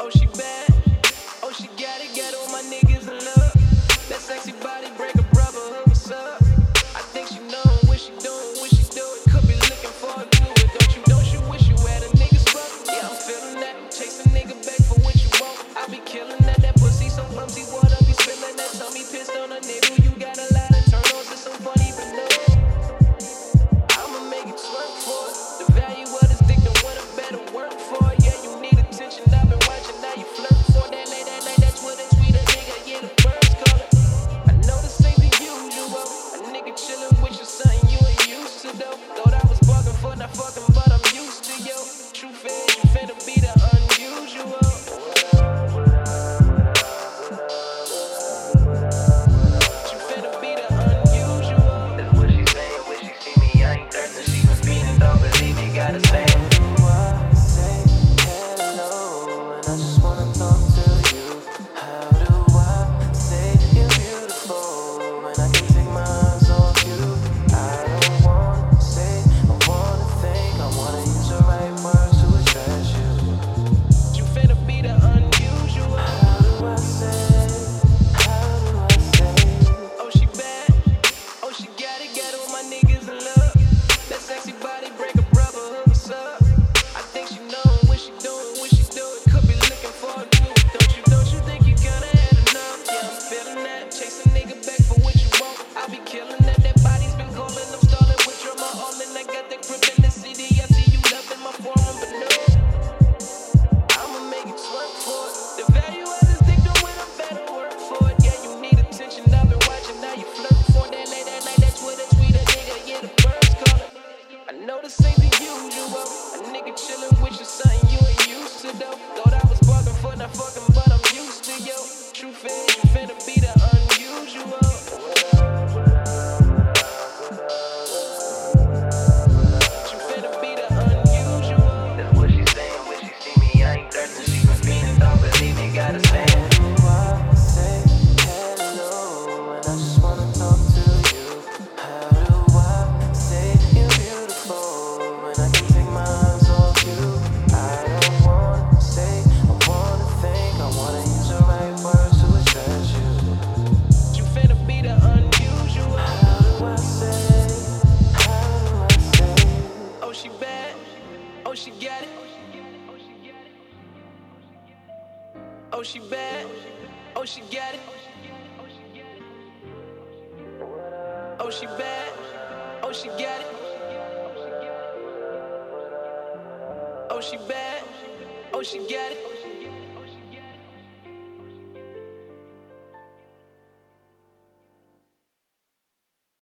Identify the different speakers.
Speaker 1: Oh, she bad. Oh, she got it. Got all my niggas in love. That sexy body. know this ain't the usual. A nigga chillin' with your something you ain't used to though. Thought I was buggin' for not fuckin' money. Oh, she bad. Oh, she got it. Oh, she bad. Oh, she got it. Oh, she bad. Oh, she got it.